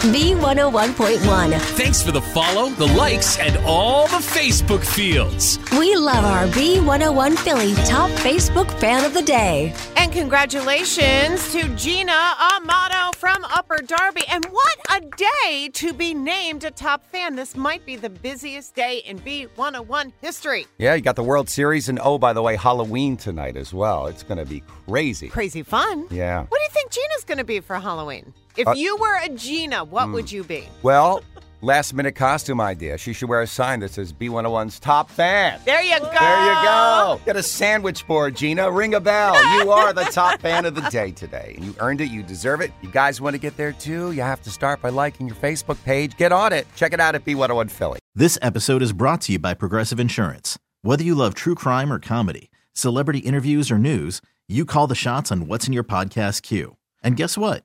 B101.1. Thanks for the follow, the likes, and all the Facebook fields. We love our B101 Philly top Facebook fan of the day. And congratulations to Gina Amato from Upper Darby. And what a day to be named a top fan. This might be the busiest day in B101 history. Yeah, you got the World Series, and oh, by the way, Halloween tonight as well. It's going to be crazy. Crazy fun. Yeah. What do you think Gina's going to be for Halloween? If Uh, you were a Gina, what would you be? Well, last minute costume idea. She should wear a sign that says B101's top fan. There you go. There you go. Get a sandwich board, Gina. Ring a bell. You are the top fan of the day today. And you earned it. You deserve it. You guys want to get there too? You have to start by liking your Facebook page. Get on it. Check it out at B101 Philly. This episode is brought to you by Progressive Insurance. Whether you love true crime or comedy, celebrity interviews or news, you call the shots on what's in your podcast queue. And guess what?